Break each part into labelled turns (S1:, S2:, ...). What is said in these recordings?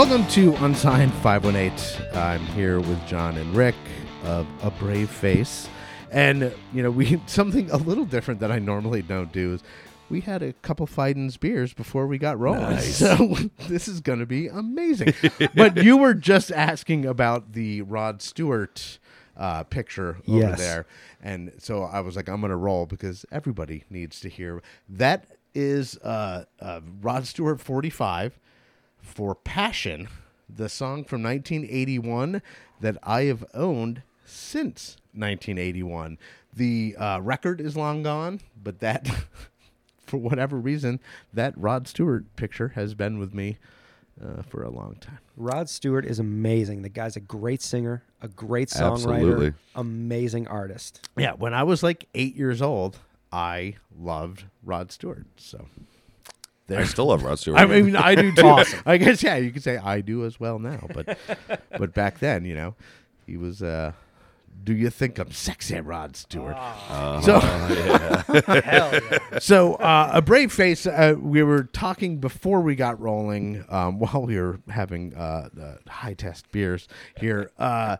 S1: Welcome to Unsigned 518. I'm here with John and Rick of A Brave Face. And, you know, we something a little different that I normally don't do is we had a couple Fidens beers before we got rolling.
S2: Nice.
S1: So, this is going to be amazing. but you were just asking about the Rod Stewart uh, picture over
S3: Yes.
S1: there. And so I was like, I'm going to roll because everybody needs to hear. That is uh, uh, Rod Stewart 45 for Passion, the song from 1981 that I have owned since 1981. The uh, record is long gone, but that, for whatever reason, that Rod Stewart picture has been with me uh, for a long time.
S3: Rod Stewart is amazing. The guy's a great singer, a great songwriter,
S2: Absolutely.
S3: amazing artist.
S1: Yeah, when I was like eight years old, I loved Rod Stewart. So
S2: I still love Rod Stewart.
S1: I mean, I do too. I guess yeah, you could say I do as well now, but but back then, you know, he was. uh Do you think I'm sexy, Rod Stewart? So
S3: Hell yeah.
S1: so uh, a brave face. Uh, we were talking before we got rolling um, while we were having uh, the high test beers here. Uh,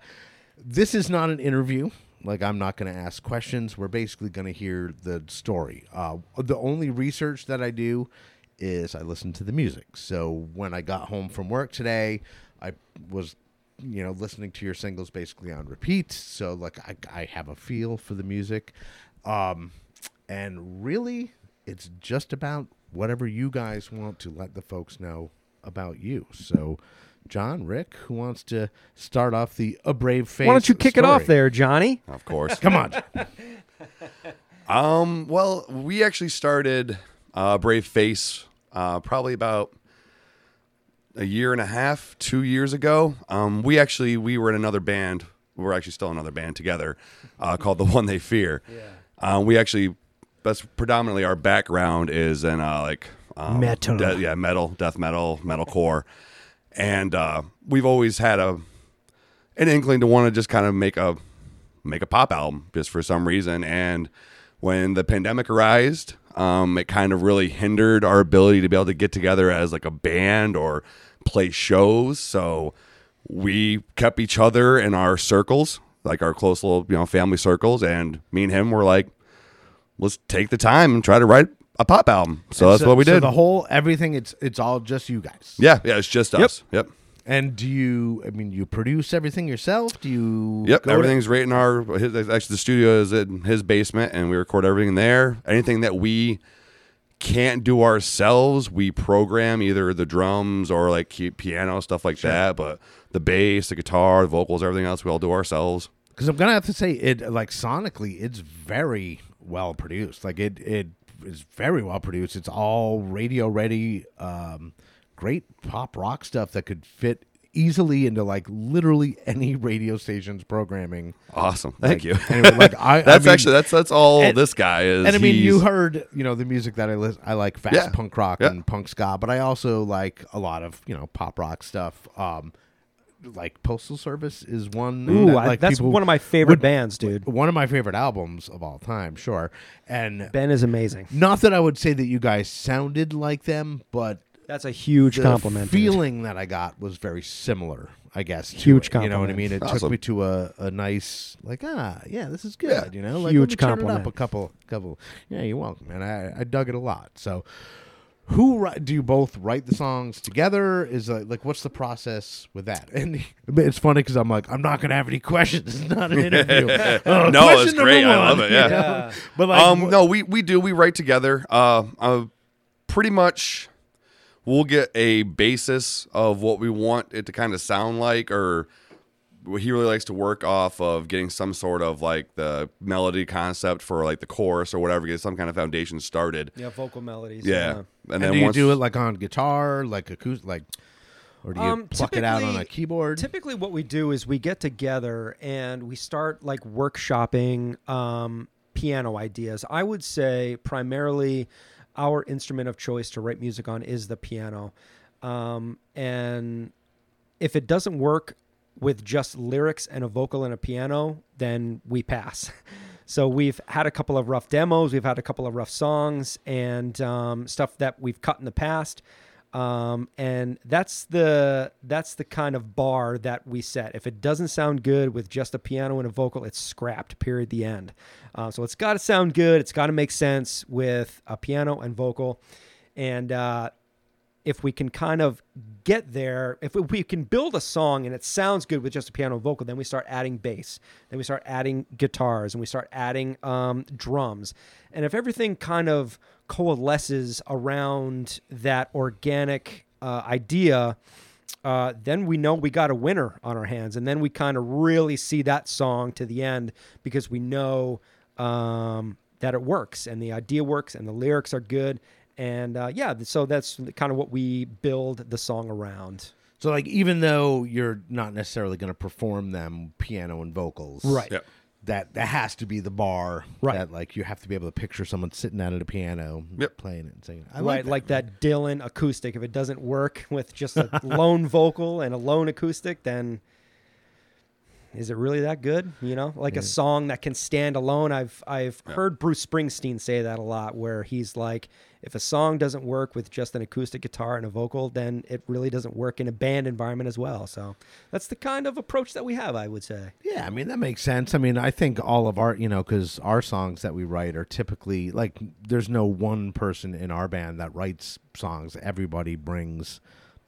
S1: this is not an interview. Like I'm not going to ask questions. We're basically going to hear the story. Uh, the only research that I do is I listen to the music. So when I got home from work today, I was you know listening to your singles basically on repeat so like i, I have a feel for the music um and really it's just about whatever you guys want to let the folks know about you so john rick who wants to start off the a brave face
S3: Why don't you kick it off there, Johnny?
S2: of course.
S1: come on
S2: Um, well, we actually started uh, Brave Face uh, probably about a year and a half, two years ago. Um, we actually we were in another band. We are actually still in another band together uh, called the One They Fear. Yeah. Uh, we actually that's predominantly our background is in uh, like um,
S3: Metal.
S2: de- yeah, metal, death metal, metalcore, and uh, we've always had a an inkling to want to just kind of make a make a pop album just for some reason. And when the pandemic arised, um, it kind of really hindered our ability to be able to get together as like a band or play shows. So we kept each other in our circles, like our close little you know family circles, and me and him were like, let's take the time and try to write a pop album. So that's
S1: So-
S2: what we
S1: so
S2: did.
S1: the whole everything it's it's all just you guys
S2: yeah, yeah, it's just us. Yep.
S1: And do you i mean you produce everything yourself do you
S2: Yep,
S1: go to-
S2: everything's right in our. His, actually, the studio is in his basement, and we record everything there. Anything that we can't do ourselves, we program either the drums or like piano stuff like that. But the bass, the guitar, the vocals, everything else, we all do ourselves.
S1: because I'm gonna have to say it like sonically, it's very well produced. Like it, it is very well produced. It's all radio ready, um, great pop rock stuff that could fit easily into like literally any radio station's programming.
S2: Awesome, thank you.
S1: Anyway, like I,
S2: that's
S1: I mean-
S2: actually that's that's all
S1: and-
S2: this guy is.
S1: And I mean, you heard, you know, the music that I listen. I like fast
S2: Yeah.
S1: punk rock
S2: Yeah.
S1: and punk ska, but I also like a lot of, you know, pop rock stuff. Um, like Postal Service is one.
S3: Ooh,
S1: that,
S3: I, that's one of my favorite
S1: would-
S3: bands, dude.
S1: One of my favorite albums of all time, sure. And
S3: Ben is amazing.
S1: not that I would say that you guys sounded like them, but
S3: That's a huge
S1: the
S3: compliment. dude.
S1: feeling that I got was very similar. I guess to
S3: Huge
S1: it, You know what I mean? It took me to a, a nice like ah yeah this is good.
S2: Yeah.
S1: You know, like,
S3: Huge
S1: let me turn it up a couple couple. Yeah, you're welcome, man. I I dug it a lot. So. Who do you both write the songs together? Is like, like what's the process with that? And it's funny because I'm like I'm not gonna have any questions. It's not an interview. Uh,
S2: No, it's great.
S1: number
S2: I love it, yeah.
S1: you know?
S3: Yeah.
S1: But like,
S2: um,
S1: wh-
S2: no, we we do. We write together. Uh, uh, pretty much, we'll get a basis of what we want it to kind of sound like, or he really likes to work off of getting some sort of like the melody concept for like the chorus or whatever, get some kind of foundation started.
S3: Yeah, vocal melodies.
S2: Yeah, and
S1: And
S2: then
S1: do you
S2: once,
S1: do it like on guitar, like acoustic, like, or do you
S3: Um,
S1: pluck it out on a keyboard?
S3: Typically, what we do is we get together and we start like workshopping um, piano ideas. I would say primarily our instrument of choice to write music on is the piano. Um, and if it doesn't work with just lyrics and a vocal and a piano, then we pass. So we've had a couple of rough demos, we've had a couple of rough songs, and um, stuff that we've cut in the past. Um, and that's the that's the kind of bar that we set. If it doesn't sound good with just a piano and a vocal, it's scrapped. Period. The end. Uh, so it's got to sound good. It's got to make sense with a piano and vocal. And uh, if we can kind of get there, if we can build a song and it sounds good with just a piano and vocal, then we start adding bass, then we start adding guitars, and we start adding um, drums. And if everything kind of coalesces around that organic uh, idea, uh, then we know we got a winner on our hands. And then we kind of really see that song to the end because we know um, that it works and the idea works and the lyrics are good and uh, yeah, so that's kind of what we build the song around.
S1: So like even though you're not necessarily going to perform them piano and vocals,
S3: Right.
S2: Yep.
S1: That that has to be the bar.
S3: Right.
S1: That like you have to be able to picture someone sitting down at a piano,
S2: Yep.
S1: playing it and singing. I
S3: right,
S1: like that.
S3: like that Dylan acoustic. If it doesn't work with just a lone vocal and a lone acoustic, then is it really that good? You know, like a song that can stand alone. I've I've heard Bruce Springsteen say that a lot, where he's like, if a song doesn't work with just an acoustic guitar and a vocal, then it really doesn't work in a band environment as well. So that's the kind of approach that we have, I would say.
S1: Yeah, I mean that makes sense. I mean, I think all of our, you know, because our songs that we write are typically like there's no one person in our band that writes songs. Everybody brings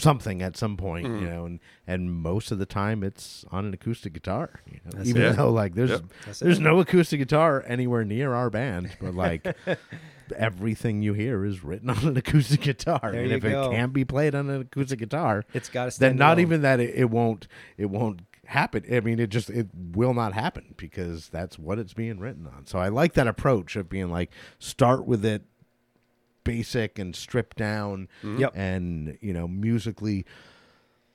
S1: something at some point,
S2: Mm-hmm.
S1: you know, and and most of the time it's on an acoustic guitar. You know?
S3: That's
S1: Even
S2: it.
S1: though like there's
S2: Yep.
S1: There's
S3: it.
S1: no acoustic guitar anywhere near our band, but like everything you hear is written on an acoustic guitar.
S3: There
S1: and if
S3: go.
S1: it can't be played on an acoustic guitar,
S3: It's got to
S1: then not
S3: alone.
S1: even that it, it won't it won't happen i mean it just it will not happen because that's what it's being written on so i like that approach of being like start with it basic and stripped down mm-hmm.
S3: Yep.
S1: and you know musically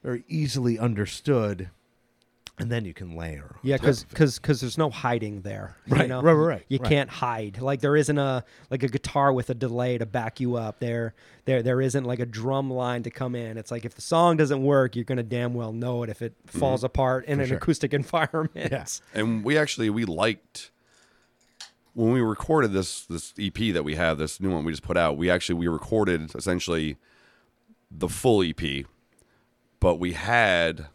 S1: very easily understood and then you can layer
S3: Yeah,
S1: top of
S3: because there's no hiding there.
S1: Right,
S3: you know?
S1: right, right, right,
S3: You
S1: right.
S3: can't hide. Like there isn't a like a guitar with a delay to back you up. There, there, there isn't like a drum line to come in. It's like if the song doesn't work, you're gonna damn well know it if it mm-hmm. falls apart in an
S1: sure.
S3: acoustic environment.
S1: Yes.
S2: And we actually we liked when we recorded this this EP that we have, this new one we just put out. We actually we recorded essentially the full EP, but we had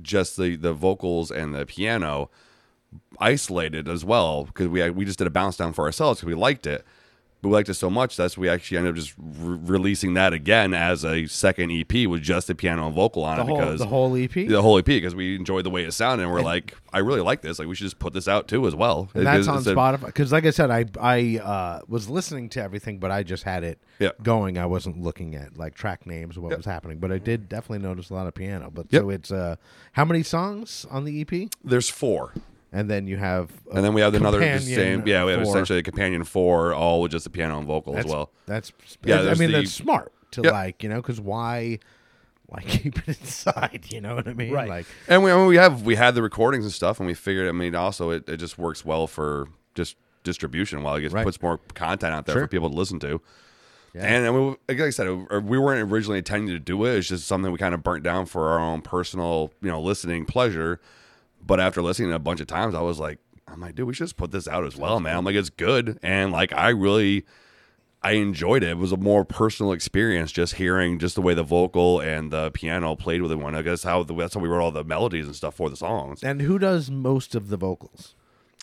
S2: just the the vocals and the piano isolated as well because we we just did a bounce down for ourselves because we liked it. But we liked it so much that's we actually ended up just re- releasing that again as a second EP with just the piano and vocal on
S1: the
S2: it
S1: whole
S2: because
S1: the whole ep
S2: the whole EP because we enjoyed the way it sounded, and we're like, I really like this. Like, we should just put this out too as well.
S1: And that's
S2: It's-
S1: on
S2: a-
S1: Spotify because, like I said, I I uh, was listening to everything, but I just had it
S2: Yeah.
S1: going. I wasn't looking at like track names or what
S2: Yep.
S1: was happening, but I did definitely notice a lot of piano. But
S2: Yep.
S1: so it's uh, how many songs on the EP?
S2: There's four,
S1: And then you have, a
S2: and then we have another the
S1: companion
S2: same. Yeah, we have
S1: four.
S2: essentially a companion four, all with just the piano and vocal
S1: That's,
S2: as well.
S1: That's
S2: Yeah,
S1: I mean
S2: the-
S1: that's smart to
S2: Yep.
S1: like you know because why why keep it inside? You know what I mean?
S3: Right.
S1: Like
S2: And we I mean, we have we had the recordings and stuff, and we figured. I mean, also it, it just works well for just distribution. While it just
S1: Right.
S2: puts more content out there
S1: Sure.
S2: for people to listen to.
S1: Yeah.
S2: And, and we, like I said, we weren't originally intending to do it. It's just something we kind of burnt down for our own personal, you know, listening pleasure. But after listening to it a bunch of times, I was like, I'm like, dude, we should just put this out as well, man. I'm like, it's good, and like, I really, I enjoyed it. It was a more personal experience, just hearing just the way the vocal and the piano played with it. one. I guess how the, that's how we wrote all the melodies and stuff for the songs.
S1: and who does most of the vocals?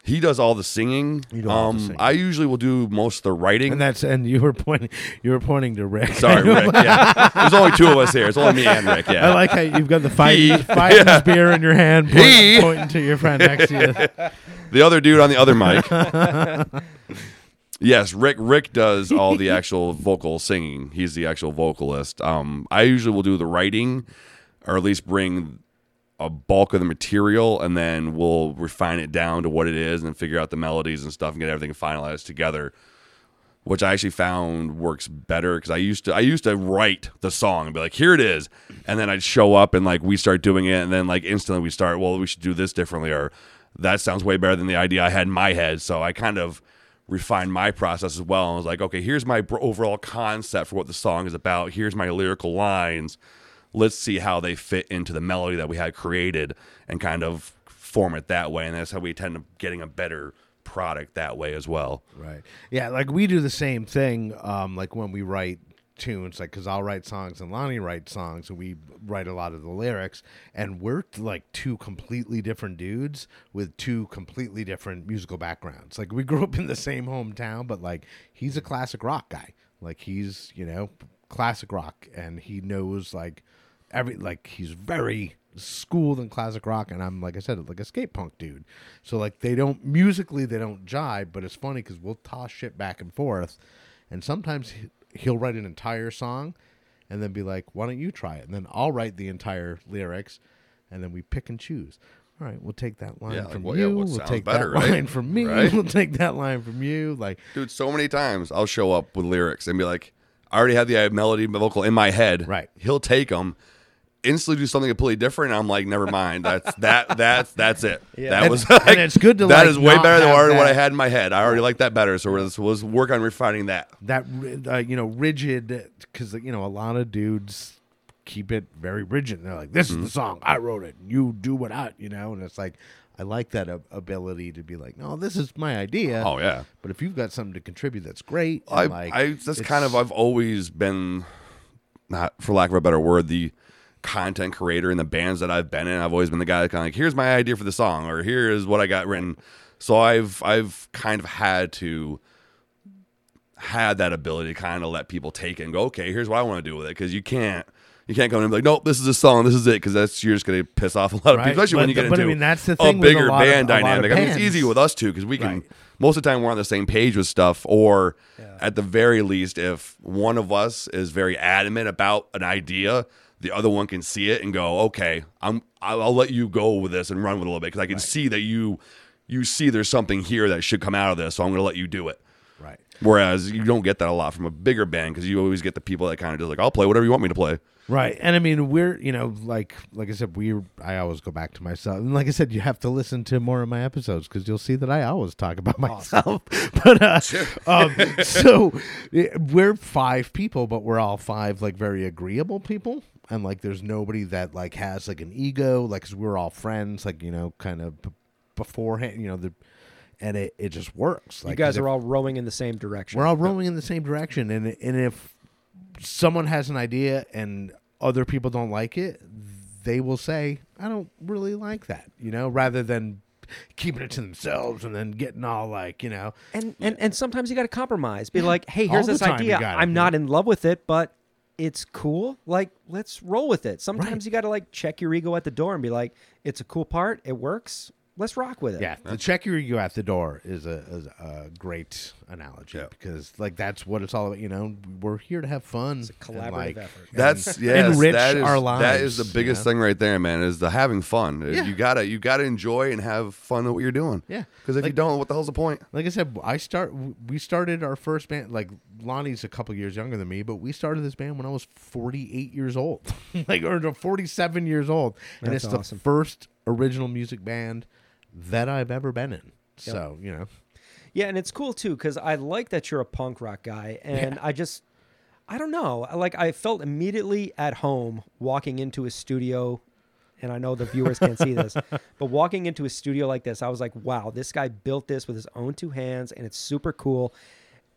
S2: He does all the singing.
S1: You do all the
S2: um,
S1: singing.
S2: I usually will do most of the writing.
S1: And that's and you were pointing you were pointing to Rick.
S2: Sorry, Rick. Yeah, there's only two of us here. It's only me and Rick. Yeah.
S1: I like how you've got the fight,
S2: He.
S1: fighting beer in your hand, point,
S2: He.
S1: pointing to your friend next to you.
S2: the other dude on the other mic. yes, Rick. Rick does all the actual vocal singing. He's the actual vocalist. Um, I usually will do the writing, or at least bring a bulk of the material, and then we'll refine it down to what it is, and figure out the melodies and stuff, and get everything finalized together. Which I actually found works better because I used to I used to write the song and be like, here it is, and then I'd show up and like we start doing it, and then like instantly we start, well, we should do this differently, or that sounds way better than the idea I had in my head. So I kind of refined my process as well and was like, okay, here's my overall concept for what the song is about. Here's my lyrical lines. Let's see how they fit into the melody that we had created and kind of form it that way. And that's how we tend to getting a better product that way as well.
S1: Right. Yeah, like we do the same thing. Um, like when we write tunes, like because I'll write songs and Lonnie writes songs, and we write a lot of the lyrics, and we're like two completely different dudes with two completely different musical backgrounds. Like we grew up in the same hometown, but like he's a classic rock guy. Like he's you know classic rock, and he knows like every like he's very schooled in classic rock and i'm like i said like a skate punk dude so like they don't musically they don't jive but it's funny because we'll toss shit back and forth and sometimes he- he'll write an entire song and then be like why don't you try it and then i'll write the entire lyrics and then we pick and choose all right we'll take that line
S2: Yeah, like,
S1: from
S2: yeah,
S1: you
S2: what
S1: we'll take
S2: better,
S1: that
S2: right?
S1: line from me
S2: Right?
S1: we'll take that line from you like
S2: Dude, so many times I'll show up with lyrics and be like, I already have the uh, melody vocal in my head.
S1: Right.
S2: He'll take them, instantly do something completely different. And I'm like, never mind. That's that. That's that's it.
S3: Yeah.
S2: That
S1: And-
S2: was.
S1: and it's good to,
S2: That
S1: like,
S2: is way better than
S1: have
S2: what, what I had in my head. I already like that better. So let's let's work on refining that.
S1: that uh, you know rigid because you know a lot of dudes keep it very rigid. They're like, "This
S2: Mm-hmm.
S1: is the song I wrote it. You do what I," you know, and it's like I like that ability to be like, "No, this is my idea."
S2: Oh yeah.
S1: But if you've got something to contribute, that's great.
S2: I,
S1: like,
S2: I that's kind of I've always been, not for lack of a better word, the content creator in the bands that I've been in. I've always been the guy that kind of like, here's my idea for the song, or here is what I got written. So I've I've kind of had to had that ability to kind of let people take it and go, okay, here's what I want to do with it, because you can't. You can't come in and be like, nope, this is a song, this is it, because that's you're just gonna piss off a lot of
S1: Right.
S2: people, especially when you get
S1: but I
S2: into
S1: mean, that's the
S2: a
S1: thing a
S2: bigger
S1: lot
S2: band
S1: of
S2: dynamic. I mean, it's easy with us too, because we can
S1: Right.
S2: most of the time we're on the same page with stuff or at the very least if one of us is very adamant about an idea the other one can see it and go okay i'm i'll, I'll let you go with this and run with it a little bit because i can see that you you see there's something here that should come out of this so i'm going to let you do it
S1: right.
S2: whereas you don't get that a lot from a bigger band because you always get the people that kind of just like i'll play whatever you want me to play
S1: Right. And I mean, we're, you know, like like I said, we I always go back to myself. And like I said, you have to listen to more of my episodes cuz you'll see that I always talk about myself. but uh um, so eh, we're five people, but we're all five like very agreeable people. And like there's nobody that like has like an ego like cuz we're all friends like, you know, kind of b- beforehand, you know, the and it, it just works. Like
S3: you guys
S1: if-
S3: are all rowing in the same direction.
S1: we're all rowing in the same direction, and and if someone has an idea and other people don't like it, they will say, "I don't really like that," you know, rather than keeping it to themselves and then getting all like, you know,
S3: and and and sometimes you got to compromise. Be like, hey, here's this idea. I'm not in love with it, but it's cool. Like, let's roll with it. Sometimes
S1: Right.
S3: you got to like check your ego at the door and be like, it's a cool part. It works. Let's rock with it.
S1: yeah, the check your ego at the door is a, is a great analogy
S2: Yeah.
S1: because like that's what it's all about. You know, we're here to have fun, it's
S3: a collaborative effort.
S2: That's yes,
S1: enrich
S2: that is,
S1: our
S2: That is
S1: lives,
S2: the
S1: you
S2: biggest
S1: know?
S2: thing right there, man. Is the having fun.
S1: Uh, yeah.
S2: You gotta you gotta enjoy and have fun with what you're doing.
S1: Yeah.
S2: Because if you
S1: Like-
S2: don't, what the hell's the point?
S1: like I said, I start. We started our first band. Like Lonnie's a couple years younger than me, but we started this band when I was 48 years old, like or no, 47 years old, and
S3: That's
S1: it's
S3: awesome.
S1: the first original music band that I've ever been in. So you know,
S3: Yeah, and it's cool too because I like that you're a punk rock guy, and I just, I don't know, I- like I felt immediately at home walking into a studio, and I know the viewers can't see this, but walking into a studio like this, I was like, wow, this guy built this with his own two hands, and it's super cool.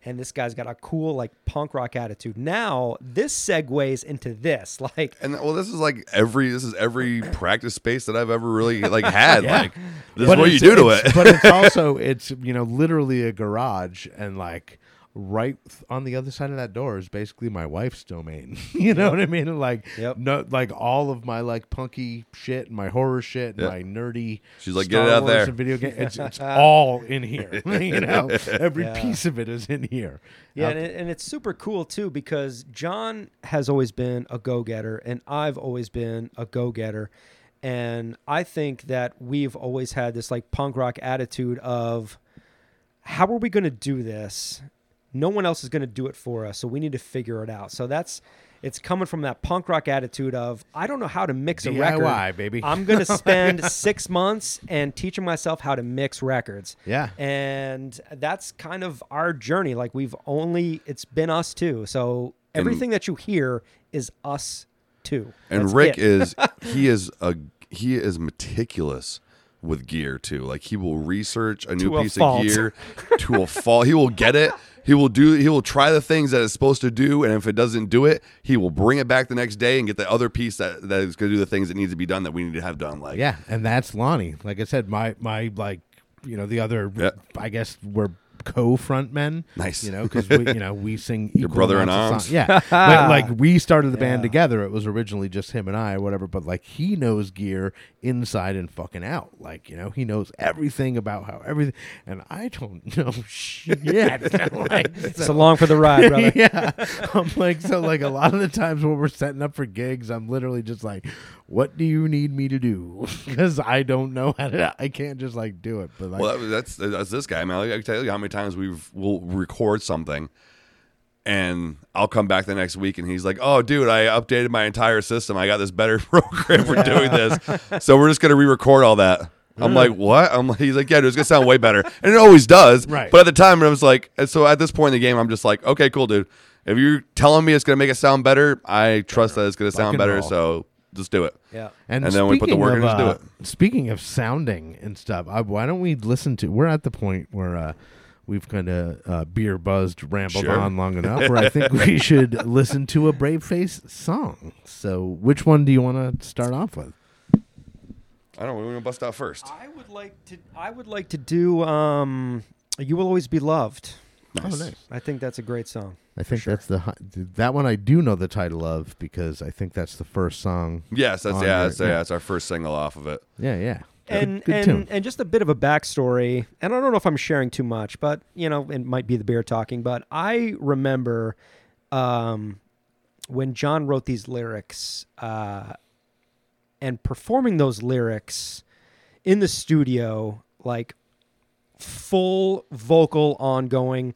S3: And this guy's got a cool like punk rock attitude. Now this segues into this, like
S2: And well, this is like every this is every practice space that I've ever really like had.
S1: Yeah.
S2: Like this
S1: But
S2: is what you do to it.
S1: but it's also it's you know literally a garage, and like right on the other side of that door is basically my wife's domain. you know what I mean? Like
S3: Yep.
S1: no, like all of my like punky shit, and my horror shit, and
S2: Yeah.
S1: my nerdy.
S2: She's like,
S1: Star
S2: "Get it out
S1: Wars
S2: there."
S1: and Video game. It's, it's all in here. you know, every
S3: Yeah.
S1: piece of it is in here.
S3: Yeah, and, it, and it's super cool too because John has always been a go getter, and I've always been a go getter. And I think that we've always had this like punk rock attitude of how are we going to do this? No one else is going to do it for us, so we need to figure it out. So that's it's coming from that punk rock attitude of I don't know how to mix a record.
S1: Baby.
S3: I'm going to spend six months and teaching myself how to mix records
S1: yeah.
S3: and that's kind of our journey like we've only it's been us too so everything that you hear is us too
S2: And
S3: That's
S2: Rick is he is a he is meticulous with gear too. Like he will research a new
S3: To
S2: piece of gear to a fault. He will get it He will do. He will try the things that it's supposed to do, and if it doesn't do it, he will bring it back the next day and get the other piece that that is going to do the things that needs to be done that we need to have done. Like,
S1: Yeah, and that's Lonnie. Like I said, my my like you know the other.
S2: Yeah.
S1: I guess we're co-front men.
S2: Nice.
S1: You know, because we you know we sing. Your
S2: brother in arms.
S1: Yeah, but like we started the band together. It was originally just him and I, or whatever. But like he knows gear inside and fucking out. Like you know, he knows everything about how everything, and I don't know shit. like,
S3: It's along for the ride, brother.
S1: yeah. I'm like, so like a lot of the times when we're setting up for gigs, I'm literally just like, what do you need me to do? Because I don't know how to, I can't just like do it. But like,
S2: Well, that- that's that's this guy, man. I can tell you how many times we've we'll record something, and I'll come back the next week, and he's like, "Oh, dude, I updated my entire system. I got this better program for doing this, so we're just gonna re-record all that." I'm like, "What?" I'm like, "He's like, yeah, dude, it's gonna sound way better," and it always does.
S1: Right.
S2: But at the time, I was like, and so at this point in the game, I'm just like, "Okay, cool, dude. If you're telling me it's gonna make it sound better, I trust that it's gonna sound
S1: Fucking
S2: better.
S1: roll.
S2: So just do it."
S3: Yeah.
S1: and,
S2: and then we put the
S1: speaking
S2: work
S1: of,
S2: in, just do
S1: uh,
S2: it.
S1: Speaking of sounding and stuff, I, why don't we listen to? We're at the point where uh, we've kind of uh, beer buzzed, rambled
S2: Sure.
S1: on long enough. Where I think we should listen to a Brave Face song. So, which one do you want to start off with?
S2: I don't know. We're gonna bust out first.
S3: I would like to. I would like to do. Um, you will always be loved.
S2: Nice.
S1: Oh, nice.
S3: I think that's a great song.
S1: I think that's the that one I do know the title of because I think that's the first song.
S2: Yes, that's yeah,
S1: there,
S2: that's, yeah, that's our first single off of it.
S1: Yeah, yeah.
S3: And
S1: good, good
S3: and and just a bit of a backstory. And I don't know if I'm sharing too much, but you know, it might be the beer talking. But I remember um, when John wrote these lyrics uh, and performing those lyrics in the studio, like full vocal ongoing,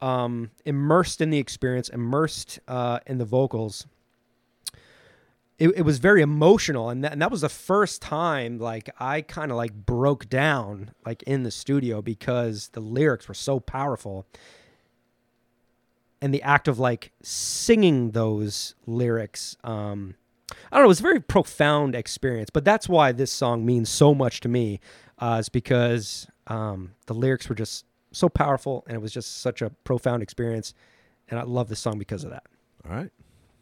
S3: um, immersed in the experience, immersed uh, in the vocals it, it was very emotional and that, and that was the first time like i kind of like broke down like in the studio because the lyrics were so powerful. And the act of like singing those lyrics um i don't know it was a very profound experience but that's why this song means so much to me uh is because um the lyrics were just so powerful and it was just such a profound experience and i love this song because of that.
S1: All right,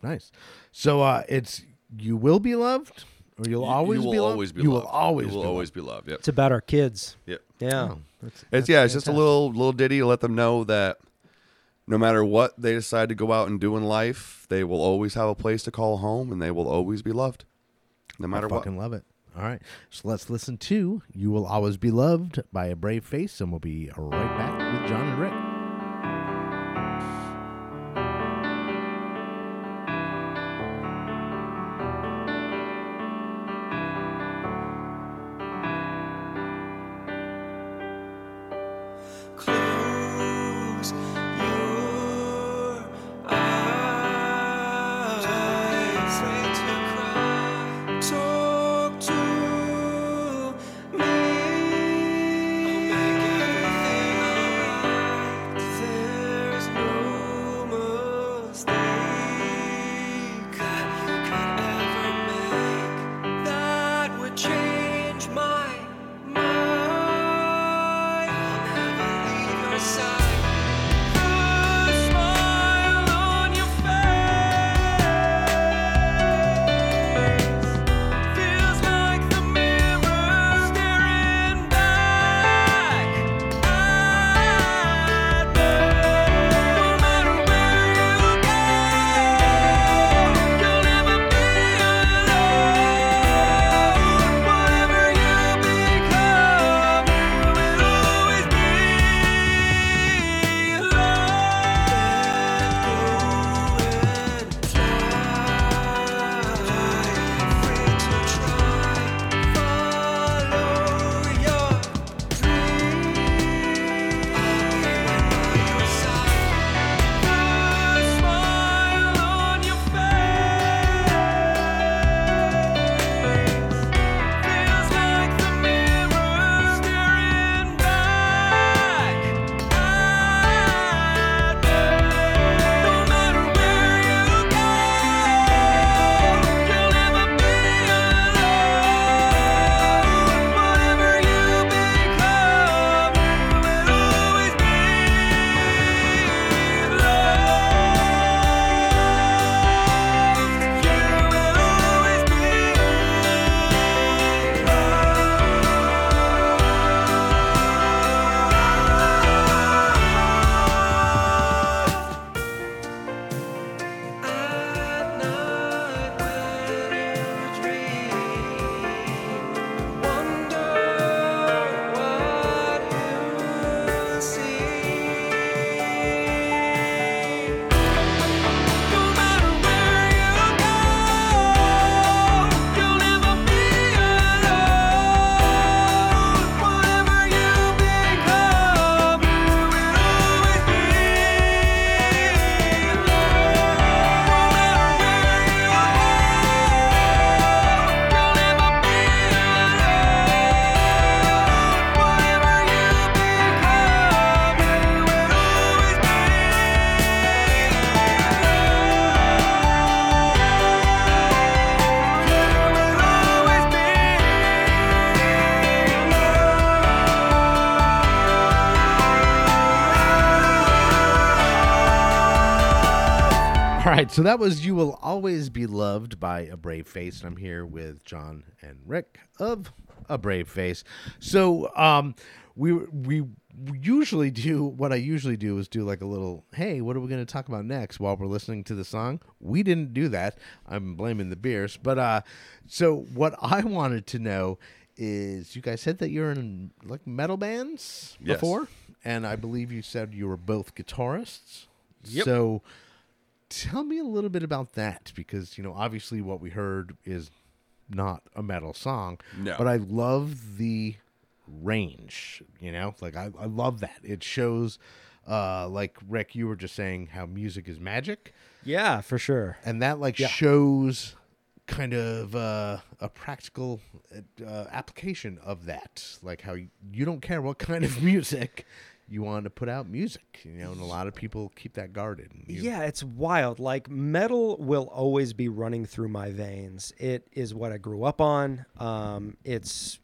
S1: nice. So uh, it's you will be loved, or you'll
S2: You-
S1: always
S2: you will
S1: be loved.
S2: always be
S1: you
S2: loved.
S1: will always
S2: you will
S1: be
S2: always be loved. Yep.
S3: it's about our kids
S2: Yep.
S3: yeah
S1: loved. Oh, that's,
S2: It's
S1: that's
S2: yeah, it's just a little little ditty to let them know that no matter what they decide to go out and do in life, they will always have a place to call home, and they will always be loved, no
S1: I
S2: matter what.
S1: I fucking love it. All right, so let's listen to "You Will Always Be Loved" by a Brave Face, and we'll be right back with John and Rick. So that was "You Will Always Be Loved" by A Brave Face, and I'm here with John and Rick of A Brave Face. So, um, we we usually do what I usually do is do like a little, "Hey, what are we going to talk about next?" while we're listening to the song. We didn't do that. I'm blaming the beers, but uh, so what I wanted to know is, you guys said that you're in like metal bands
S2: Yes.
S1: before, and I believe you said you were both guitarists.
S3: Yep.
S1: So tell me a little bit about that because you know obviously what we heard is not a metal song
S2: No.
S1: but i love the range you know like i, I love that it shows uh like rick you were just saying how music is magic
S3: Yeah, for sure.
S1: and that like
S3: Yeah.
S1: shows kind of uh, a practical uh, application of that like how you, you don't care what kind of music you want to put out music you know and a lot of people keep that guarded you-
S3: Yeah, it's wild. Like metal will always be running through my veins. It is what I grew up on. Um, it's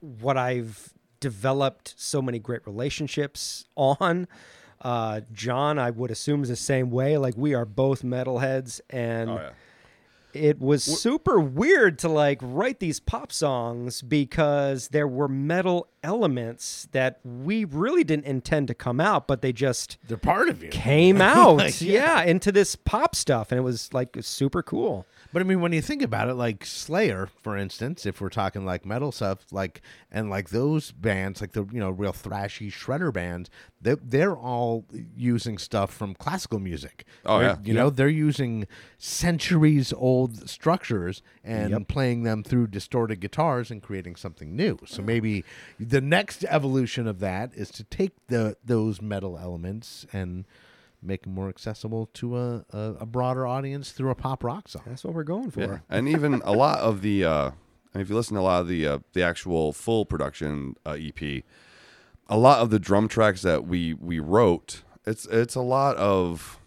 S3: what I've developed so many great relationships on. Uh, John, I would assume is the same way. Like we are both metalheads, and
S2: Oh yeah.
S3: it was super weird to like write these pop songs because there were metal elements that we really didn't intend to come out, but they just
S1: they're part of you
S3: came out
S1: Like,
S3: yeah. into this pop stuff and it was like super cool
S1: But I mean, when you think about it, like Slayer, for instance, if we're talking like metal stuff, like and like those bands, like the you know real thrashy shredder bands, they they're all using stuff from classical music.
S2: Oh,
S1: They're-
S2: yeah.
S1: you know they're using centuries old structures and
S3: Yep.
S1: playing them through distorted guitars and creating something new. So maybe the next evolution of that is to take the those metal elements and make them more accessible to a, a, a broader audience through a pop rock song.
S3: that's what we're going for
S2: Yeah. And even a lot of the, uh, and if you listen to a lot of the uh, the actual full production uh, EP, a lot of the drum tracks that we we wrote, it's it's a lot of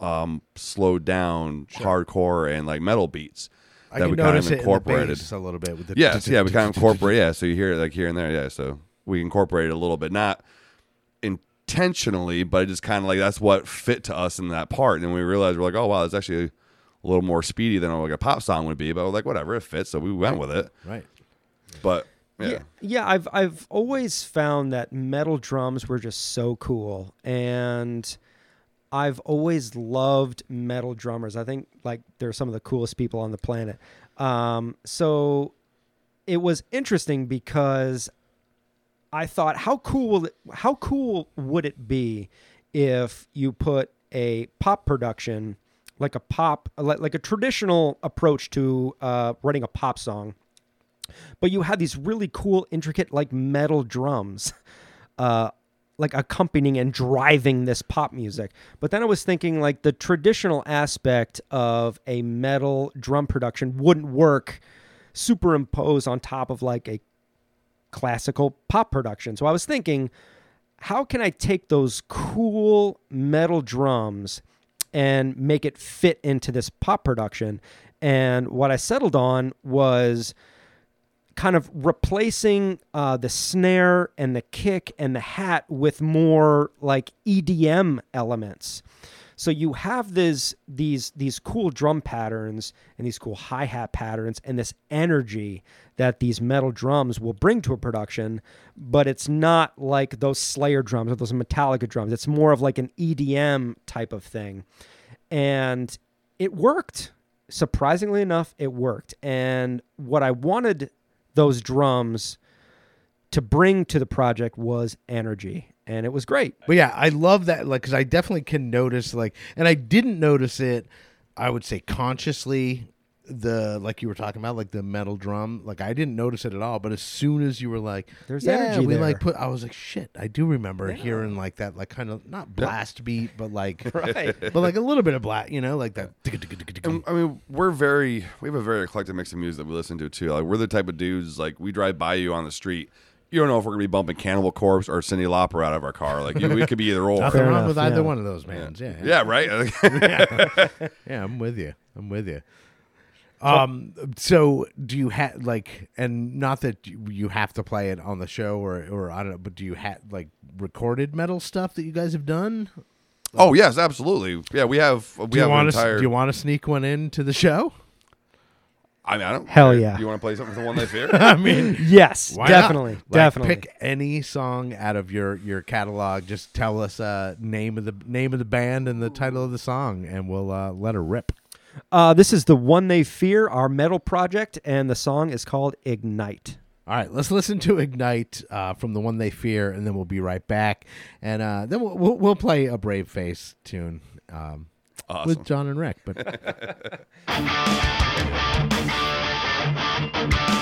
S2: um, slowed down hardcore and like metal beats
S1: I
S2: that we kind
S1: notice
S2: of
S1: it in
S2: incorporated.
S1: bass a little bit with the
S2: Yes, yeah, we kind of incorporate. Yeah, so you hear it like here and there. Yeah, so we incorporate it a little bit, not intentionally, but it just kind of like that's what fit to us in that part. And then we realized we're like, oh wow, it's actually a little more speedy than like a pop song would be. But we're like, whatever, it fits, so we went with it.
S1: right.
S2: But yeah,
S3: yeah yeah i've i've always found that metal drums were just so cool and i've always loved metal drummers. I think like they're some of the coolest people on the planet. Um so it was interesting because I thought, how cool will it, how cool would it be if you put a pop production, like a pop, like, like a traditional approach to uh, writing a pop song, but you had these really cool, intricate, like metal drums, uh, like accompanying and driving this pop music. But then I was thinking, like the traditional aspect of a metal drum production wouldn't work superimposed on top of like a classical pop production. So I was thinking, how can I take those cool metal drums and make it fit into this pop production? And what I settled on was kind of replacing uh, the snare and the kick and the hat with more like EDM elements. So you have this these these cool drum patterns and these cool hi hat patterns and this energy that these metal drums will bring to a production, but it's not like those Slayer drums or those Metallica drums. It's more of like an EDM type of thing, and it worked. Surprisingly enough, it worked. And what I wanted those drums to bring to the project was energy, and it was great.
S1: But yeah, I love that. Like, because I definitely can notice, like, and I didn't notice it. I would say consciously, the like you were talking about, like the metal drum. Like, I didn't notice it at all. But as soon as you were like,
S3: There's
S1: yeah,
S3: energy
S1: we
S3: there.
S1: like put. I was like, shit. I do remember hearing like that, like kind of not blast beat, but like,
S3: Right.
S1: but like a little bit of blast. You know, like that.
S2: And, um, I mean, we're very we have a very eclectic mix of music that we listen to too. Like we're the type of dudes like we drive by you on the street. You don't know if we're gonna be bumping Cannibal Corpse or Cyndi Lauper out of our car. Like you, we could be either or.
S1: Nothing wrong with either
S3: yeah.
S1: one of those bands. Yeah,
S2: Yeah, right.
S1: yeah, I'm with you. I'm with you. Um. So, do you have like, and not that you- you have to play it on the show, or or I don't know, but do you have like recorded metal stuff that you guys have done?
S2: Oh yes, absolutely. Yeah, we have we
S3: Do you
S2: have an
S3: want to
S2: entire.
S3: do you want to sneak one into the show?
S2: I mean, I don't.
S1: Hell
S2: care.
S1: yeah.
S2: Do you want to play something for the one they fear?
S3: I mean,
S1: Yes,
S3: why
S1: definitely,
S3: Like,
S1: definitely.
S3: pick any song out of your your catalog. Just tell us uh name of the name of the band and the title of the song, and we'll uh, let her rip.
S1: Uh, this is the one they fear, our metal project, and the song is called Ignite.
S3: All right, let's listen to "Ignite" uh, from the one they fear, and then we'll be right back, and uh, then we'll, we'll we'll play a Brave Face tune um,
S2: Awesome.
S3: with John and Rick. But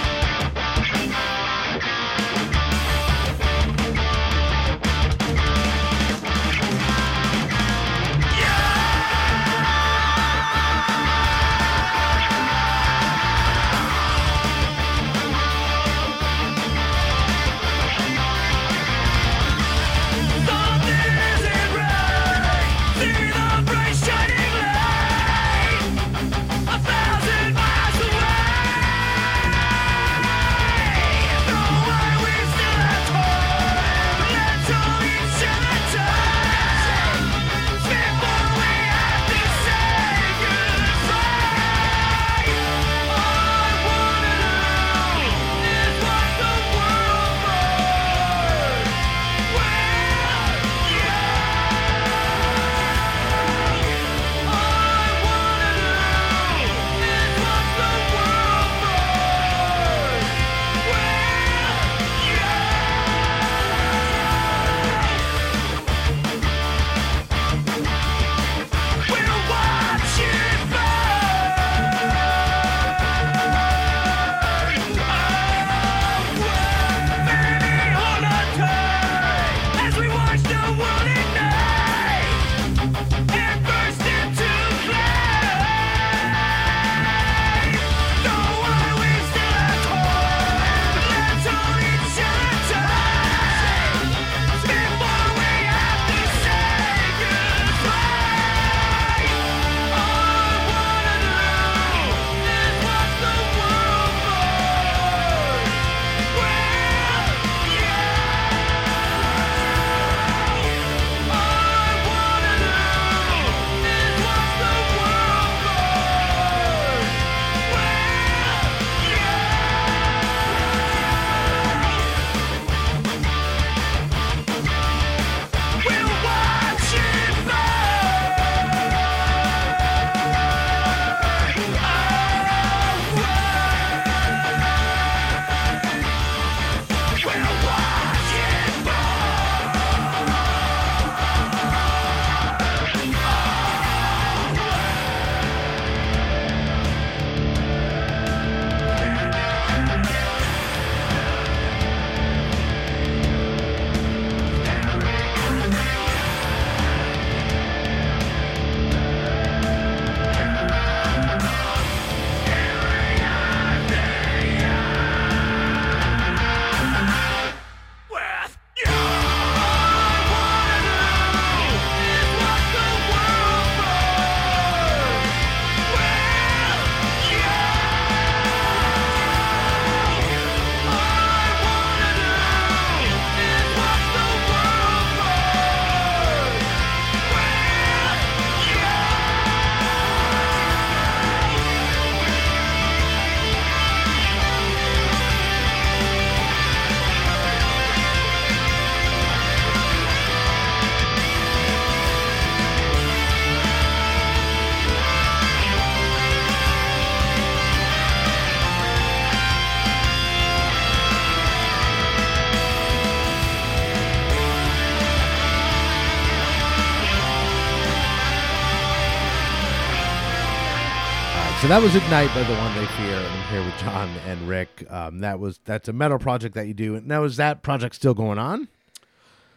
S3: so that was "Ignite" by the one they fear, and I'm here with John and Rick. Um, that was that's a metal project that you do. And now is that project still going on?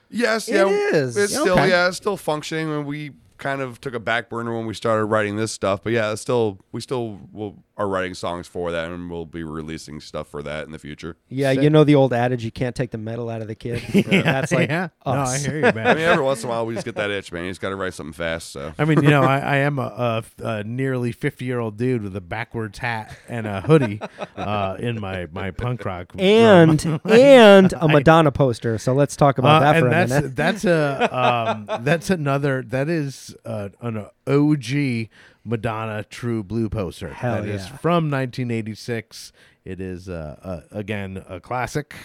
S2: Yes,
S1: It
S2: yeah,
S1: is.
S2: It's
S3: Yeah,
S2: still
S3: okay.
S2: yeah, it's still functioning. And we kind of took a back burner when we started writing this stuff, but yeah, it's still we still will, are writing songs for that, and we'll be releasing stuff for that in the future.
S3: Yeah,
S1: Sick.
S3: you know the old adage: you can't take the metal out of the kid. That's like
S1: yeah. No, I hear you, man.
S2: I mean, every once in a while we just get that itch, man. You just got to write something fast. So
S1: I mean, you know, I, I am a, a, a nearly fifty-year-old dude with a backwards hat and a hoodie uh, in my, my punk rock room.
S3: and and a Madonna poster. So let's talk about
S1: Uh,
S3: that for
S1: and
S3: a
S1: that's
S3: minute.
S1: that's a um, that's another that is uh, an OG Madonna True Blue poster.
S3: Hell
S1: That is
S3: yeah.
S1: from 1986. It is uh, uh, again a classic.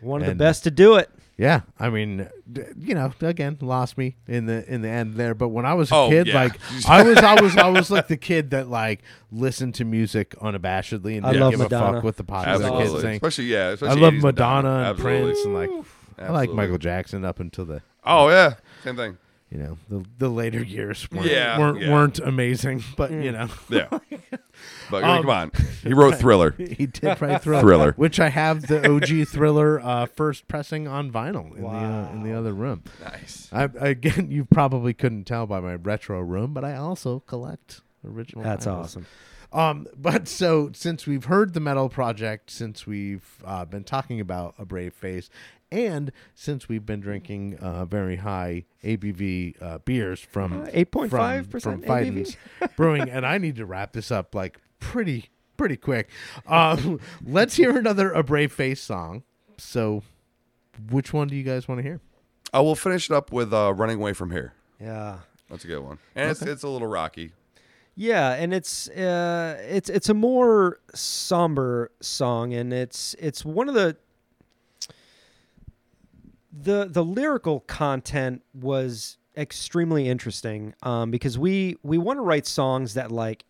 S3: One of the best to do it.
S1: Yeah, I mean, d- you know, again, lost me in the in the end there. But when I was a
S2: Oh,
S1: kid,
S2: yeah.
S1: like I was, I was, I was like the kid that like listened to music unabashedly and
S3: I
S1: didn't
S3: love
S1: give
S3: Madonna.
S1: a fuck with the popular
S2: absolutely,
S1: kids think.
S2: especially yeah,
S1: I love
S2: 80s
S1: Madonna, and
S2: Absolutely.
S1: Prince and like I like Michael Jackson up until the
S2: Oh yeah, same thing.
S1: You know the the later years weren't
S2: Yeah,
S1: weren't,
S2: yeah.
S1: weren't amazing, but
S3: Mm.
S1: you know
S2: Yeah, but
S1: Um,
S2: come on, he wrote Thriller.
S1: he did write Thriller,
S2: Thriller.
S1: which I have the OG Thriller uh, first pressing on vinyl in the uh, in the other room.
S2: Nice.
S1: I, again, you probably couldn't tell by my retro room, but I also collect original.
S3: That's
S1: vinyls.
S3: awesome.
S1: Um, but so since we've heard the metal project, since we've uh, been talking about a brave face, and since we've been drinking uh, very high ABV uh, beers from
S3: Uh, 8.5%
S1: from, from
S3: ABV?
S1: Fidens Brewing, and I need to wrap this up like pretty pretty quick. Um, let's hear another a brave face song. So, which one do you guys want to hear?
S2: I will finish it up with uh, "Running Away from Here."
S3: Yeah.
S2: That's a good one, and it's it's a little rocky.
S3: Yeah, and it's uh, it's it's a more somber song, and it's it's one of the the the lyrical content was extremely interesting um, because we we want to write songs that like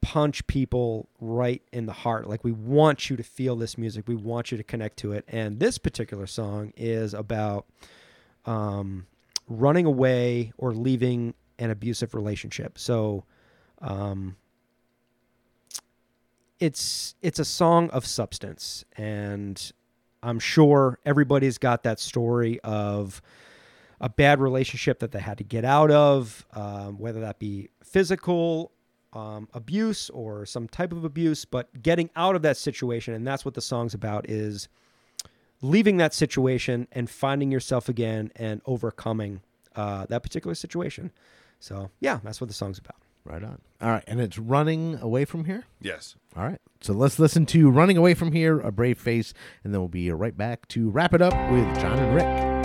S3: punch people right in the heart. Like we want you to feel this music, we want you to connect to it, and this particular song is about um, running away or leaving an abusive relationship. So, um, it's it's a song of substance, and I'm sure everybody's got that story of a bad relationship that they had to get out of, um, whether that be physical um, abuse or some type of abuse, but getting out of that situation, and that's what the song's about is leaving that situation and finding yourself again and overcoming uh, that particular situation. So yeah, that's what the song's about.
S1: Right on. All right, and it's running away from here.
S2: Yes.
S1: All right, so let's listen to "Running Away from Here," a brave face, and then we'll be right back to wrap it up with John and Rick.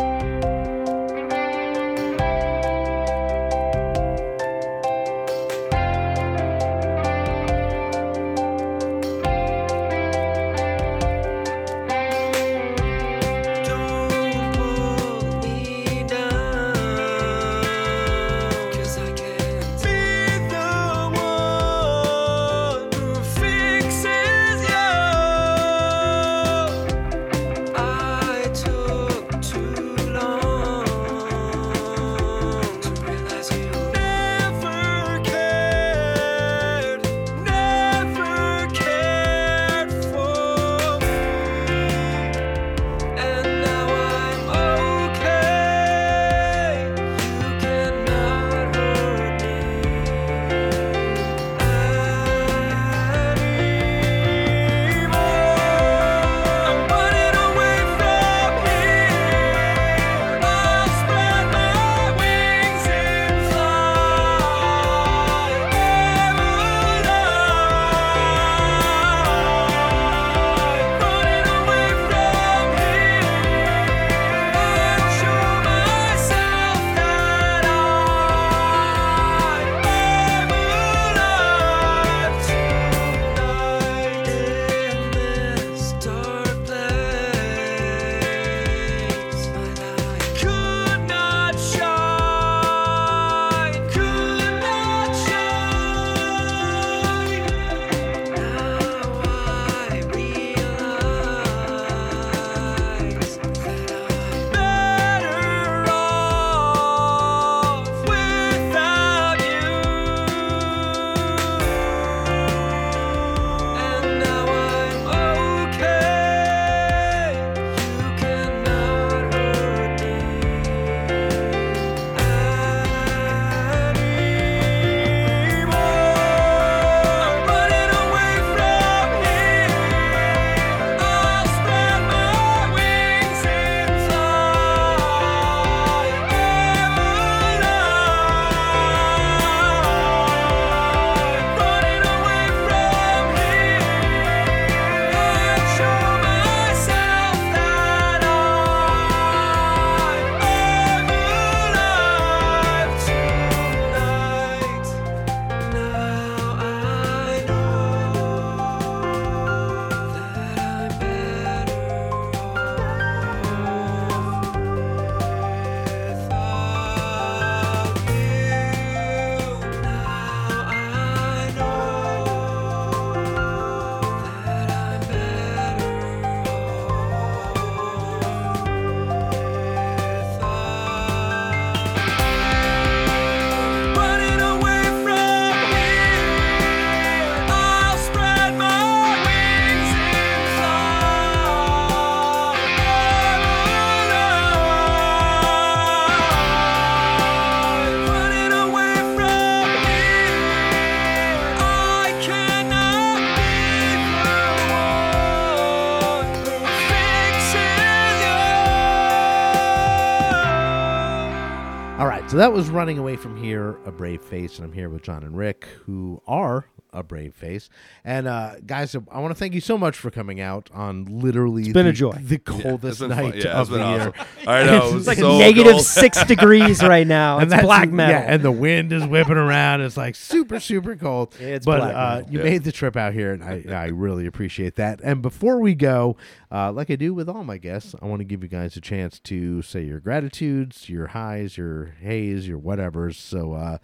S1: So that was Running Away from Here, A Brave Face. And I'm here with John and Rick, who are a brave face. And uh, guys, I want to thank you so much for coming out on literally it's
S3: been
S1: the,
S3: a joy.
S1: the coldest
S2: been
S1: night.
S2: Yeah,
S1: of
S2: it's been
S1: the year.
S2: I know.
S3: It's
S2: was
S3: like
S2: so
S3: negative
S2: cold.
S3: six degrees right now. It's black metal.
S1: Yeah, and the wind is whipping around. It's like super, super cold.
S3: It's
S1: but
S3: black
S1: uh,
S3: metal.
S1: you
S2: Yeah.
S1: made the trip out here, and I, I really appreciate that. And before we go, uh, like I do with all my guests, I want to give you guys a chance to say your gratitudes, your highs, your hays, your whatevers. So uh,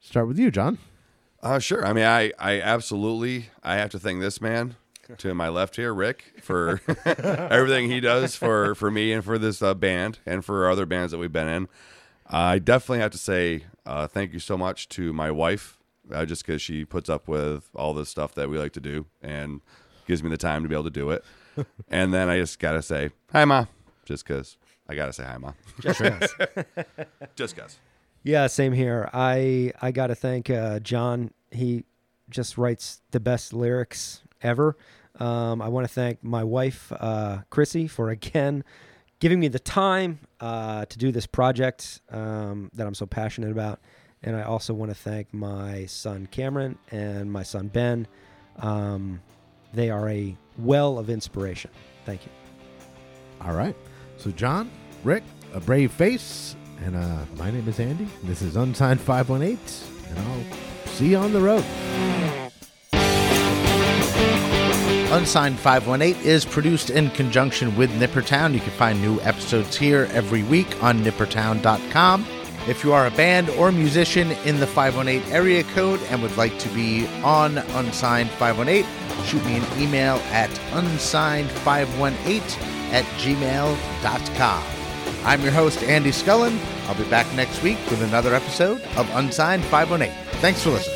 S1: start with you, John.
S2: Uh, sure. I mean, I, I absolutely, I have to thank this man to my left here, Rick, for everything he does for, for me and for this uh, band and for other bands that we've been in. I definitely have to say uh, thank you so much to my wife, uh, just because she puts up with all this stuff that we like to do and gives me the time to be able to do it. and then I just gotta say hi, ma, just because I gotta say hi, ma,
S3: Just us.
S2: just because.
S3: Yeah, same here. I I got to thank uh, John. He just writes the best lyrics ever. Um, I want to thank my wife, uh, Chrissy, for again giving me the time uh, to do this project um, that I'm so passionate about. And I also want to thank my son Cameron and my son Ben. Um, they are a well of inspiration. Thank you.
S1: All right. So, John, Rick, a brave face, and uh, my name is Andy. This is Unsigned 518, and I'll see you on the road. Unsigned 518 is produced in conjunction with Nippertown. You can find new episodes here every week on nippertown.com. If you are a band or musician in the 518 area code and would like to be on Unsigned 518, shoot me an email at unsigned518 at gmail.com. I'm your host, Andy Scullin. I'll be back next week with another episode of Unsigned 518. Thanks for listening.